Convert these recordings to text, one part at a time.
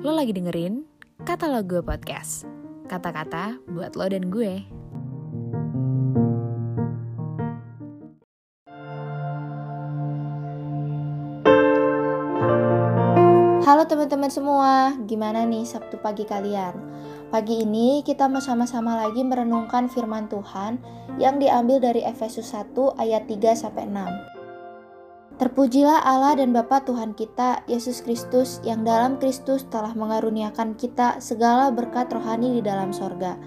Lo lagi dengerin Kata Lo Gue Podcast. Kata-kata buat lo dan gue. Halo teman-teman semua, gimana nih Sabtu pagi kalian? Pagi ini kita mau sama-sama lagi merenungkan firman Tuhan yang diambil dari Efesus 1 ayat 3 sampai 6. Terpujilah Allah dan Bapa Tuhan kita, Yesus Kristus, yang dalam Kristus telah mengaruniakan kita segala berkat rohani di dalam sorga.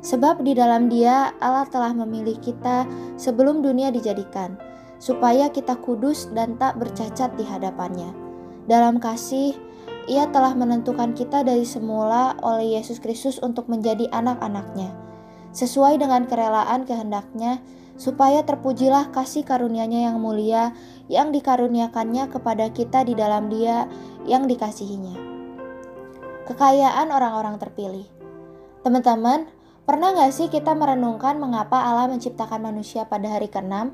Sebab di dalam dia Allah telah memilih kita sebelum dunia dijadikan, supaya kita kudus dan tak bercacat di hadapannya. Dalam kasih, ia telah menentukan kita dari semula oleh Yesus Kristus untuk menjadi anak-anaknya, sesuai dengan kerelaan kehendaknya, supaya terpujilah kasih karunia-Nya yang mulia yang dikaruniakannya kepada kita di dalam dia yang dikasihinya. Kekayaan orang-orang terpilih Teman-teman, pernah gak sih kita merenungkan mengapa Allah menciptakan manusia pada hari ke-6?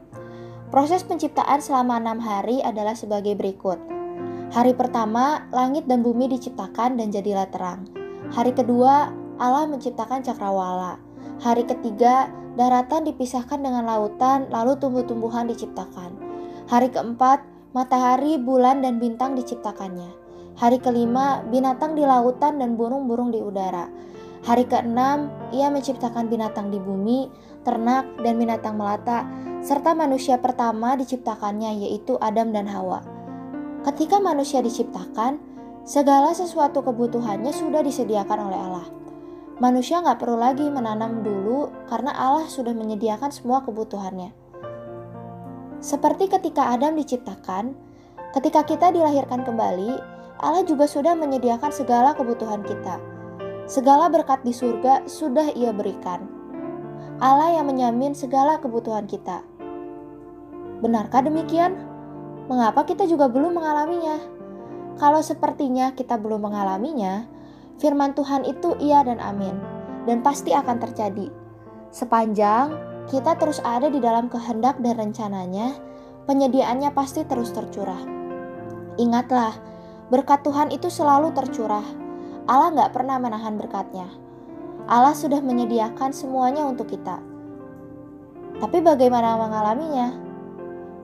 Proses penciptaan selama enam hari adalah sebagai berikut. Hari pertama, langit dan bumi diciptakan dan jadilah terang. Hari kedua, Allah menciptakan cakrawala. Hari ketiga, daratan dipisahkan dengan lautan, lalu tumbuh-tumbuhan diciptakan. Hari keempat, matahari, bulan, dan bintang diciptakannya. Hari kelima, binatang di lautan dan burung-burung di udara. Hari keenam, ia menciptakan binatang di bumi, ternak, dan binatang melata, serta manusia pertama diciptakannya yaitu Adam dan Hawa. Ketika manusia diciptakan, segala sesuatu kebutuhannya sudah disediakan oleh Allah. Manusia nggak perlu lagi menanam dulu karena Allah sudah menyediakan semua kebutuhannya. Seperti ketika Adam diciptakan, ketika kita dilahirkan kembali, Allah juga sudah menyediakan segala kebutuhan kita. Segala berkat di surga sudah Ia berikan. Allah yang menyamin segala kebutuhan kita. Benarkah demikian? mengapa kita juga belum mengalaminya? Kalau sepertinya kita belum mengalaminya, firman Tuhan itu iya dan amin, dan pasti akan terjadi. Sepanjang kita terus ada di dalam kehendak dan rencananya, penyediaannya pasti terus tercurah. Ingatlah, berkat Tuhan itu selalu tercurah. Allah nggak pernah menahan berkatnya. Allah sudah menyediakan semuanya untuk kita. Tapi bagaimana mengalaminya?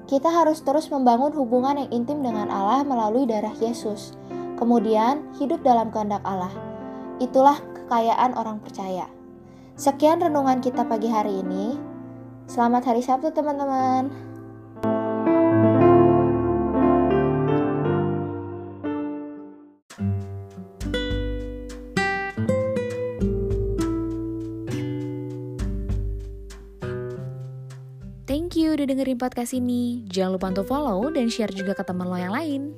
kita harus terus membangun hubungan yang intim dengan Allah melalui darah Yesus. Kemudian, hidup dalam kehendak Allah. Itulah kekayaan orang percaya. Sekian renungan kita pagi hari ini. Selamat hari Sabtu, teman-teman. Thank you udah dengerin podcast ini. Jangan lupa untuk follow dan share juga ke teman lo yang lain.